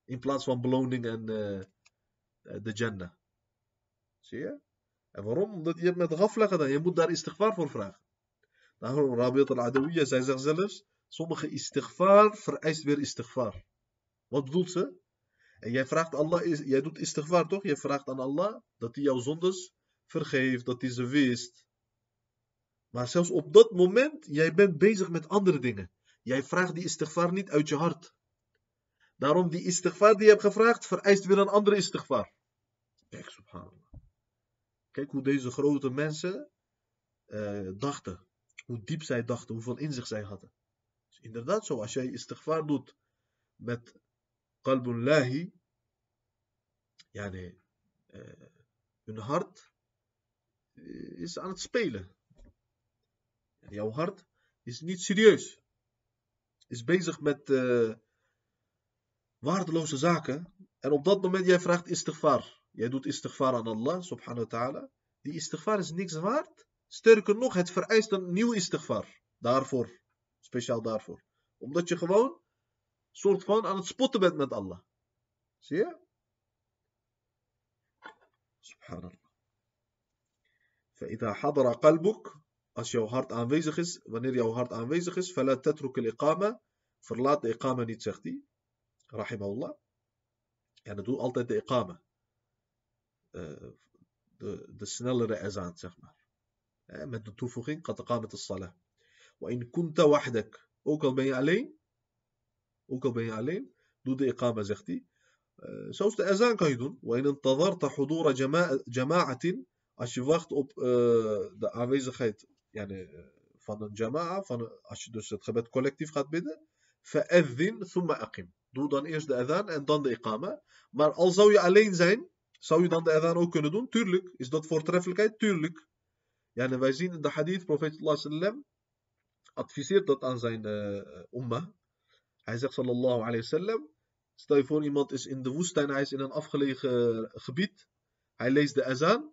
In plaats van beloning en uh, de Jannah. Zie je? En waarom? Omdat je hebt met gafle gedaan. Je moet daar istighfar voor vragen. Daarom Rabiat al-Adawiyya, zij zegt zelfs, sommige istighfar vereist weer istighfar. Wat bedoelt ze? En jij vraagt Allah, jij doet istighfar toch? Jij vraagt aan Allah dat hij jouw zondes vergeeft, dat hij ze wist. Maar zelfs op dat moment, jij bent bezig met andere dingen. Jij vraagt die istighfar niet uit je hart. Daarom die istighfar die je hebt gevraagd, vereist weer een andere istighfar. Kijk, subhanallah. Kijk hoe deze grote mensen uh, dachten. Hoe diep zij dachten, hoeveel inzicht zij hadden. Dus inderdaad zo, als jij istighfar doet met qalbun lahi, ja nee, uh, hun hart is aan het spelen. Jouw hart is niet serieus. Is bezig met uh, waardeloze zaken. En op dat moment jij vraagt istighfar. Jij doet istighfar aan Allah subhanahu wa ta'ala. Die istighfar is niks waard. Sterker nog, het vereist een nieuw istighfar. Daarvoor. Speciaal daarvoor. Omdat je gewoon soort van aan het spotten bent met Allah. Zie je? Subhanallah. فإذا حضر قلبك als jouw hart aanwezig is, wanneer jouw hart aanwezig is, al-iqama, verlaat de iqama niet, zegt hij, rahimahullah. En dat doet altijd de iqama. Eh, de, de snellere ezaan, zeg maar. Eh, met de toevoeging, qad iqamat as-salah. Wa in kunta wahdak, ook al ben je alleen, ook al ben je alleen, doe de iqama, zegt hij. Uh, de ezaan kan je doen. Wa als je wacht op uh, de aanwezigheid yani van een jama'a, als je dus het gebed collectief gaat bidden, thumma aqim. Doe dan eerst de adhan en dan de iqama. Maar al zou je alleen zijn, zou je dan de adhan ook kunnen doen? Tuurlijk. Is dat voortreffelijkheid? Tuurlijk. Wij zien in de hadith, profeet sallallahu adviseert dat aan zijn umma. Hij zegt sallallahu alayhi wasallam, stel je voor iemand is in de woestijn, hij is in een afgelegen gebied. Hij leest de azan.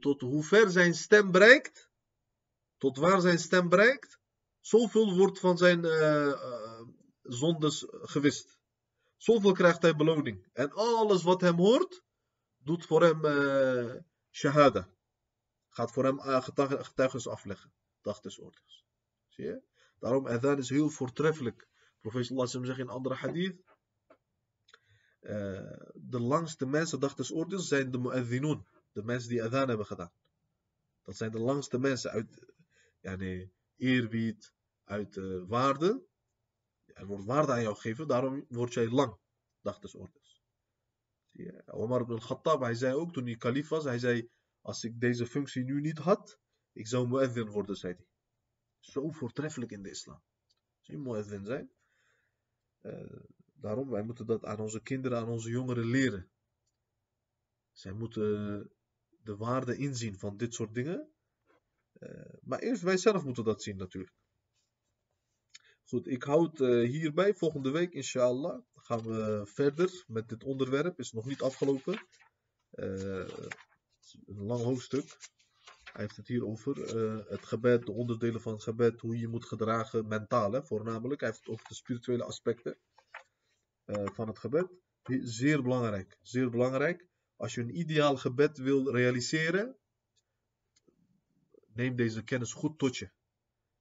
Tot hoe ver zijn stem bereikt, tot waar zijn stem bereikt, zoveel wordt van zijn uh, uh, zondes gewist. Zoveel krijgt hij beloning. En alles wat hem hoort, doet voor hem uh, shahada. Gaat voor hem getuigenis afleggen. Dag des oordeels. Zie je? Daarom, adhan is heel voortreffelijk. Profeet Allah zegt in andere hadith. de langste mensen, dag des oordeels, zijn de mu'adhinun. De mensen die adhan hebben gedaan. Dat zijn de langste mensen uit yani, eerbied, uit uh, waarde. Er wordt waarde aan jou gegeven, daarom word jij lang, dag des oordeels. Omar ibn al-Khattab, hij zei ook toen hij kalif was, hij zei, als ik deze functie nu niet had, ik zou muezzin worden, zei hij. Zo voortreffelijk in de islam. Zie je zijn? Uh, daarom, wij moeten dat aan onze kinderen, aan onze jongeren leren. Zij moeten de waarde inzien van dit soort dingen. Uh, maar eerst wij zelf moeten dat zien natuurlijk. Goed, ik houd uh, hierbij. Volgende week, inshallah, gaan we verder met dit onderwerp. Is nog niet afgelopen. Uh, een lang hoofdstuk. Hij heeft het hier over het gebed, de onderdelen van het gebed, hoe je moet gedragen, mentaal hè, voornamelijk. Hij heeft het over de spirituele aspecten van het gebed. Zeer belangrijk, zeer belangrijk. Als je een ideaal gebed wil realiseren, neem deze kennis goed tot je.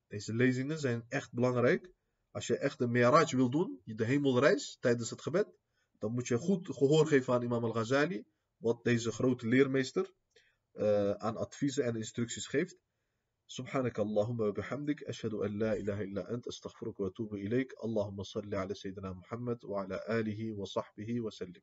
Deze lezingen zijn echt belangrijk. Als je echt een mi'raj wil doen, de hemelreis tijdens het gebed, dan moet je goed gehoor geven aan Imam al-Ghazali, wat deze grote leermeester uh, aan adviezen en instructies geeft. سبحانك اللهم وبحمدك أشهد أن لا إله إلا أنت أستغفرك وأتوب إليك اللهم صل على سيدنا محمد وعلى آله وصحبه وسلم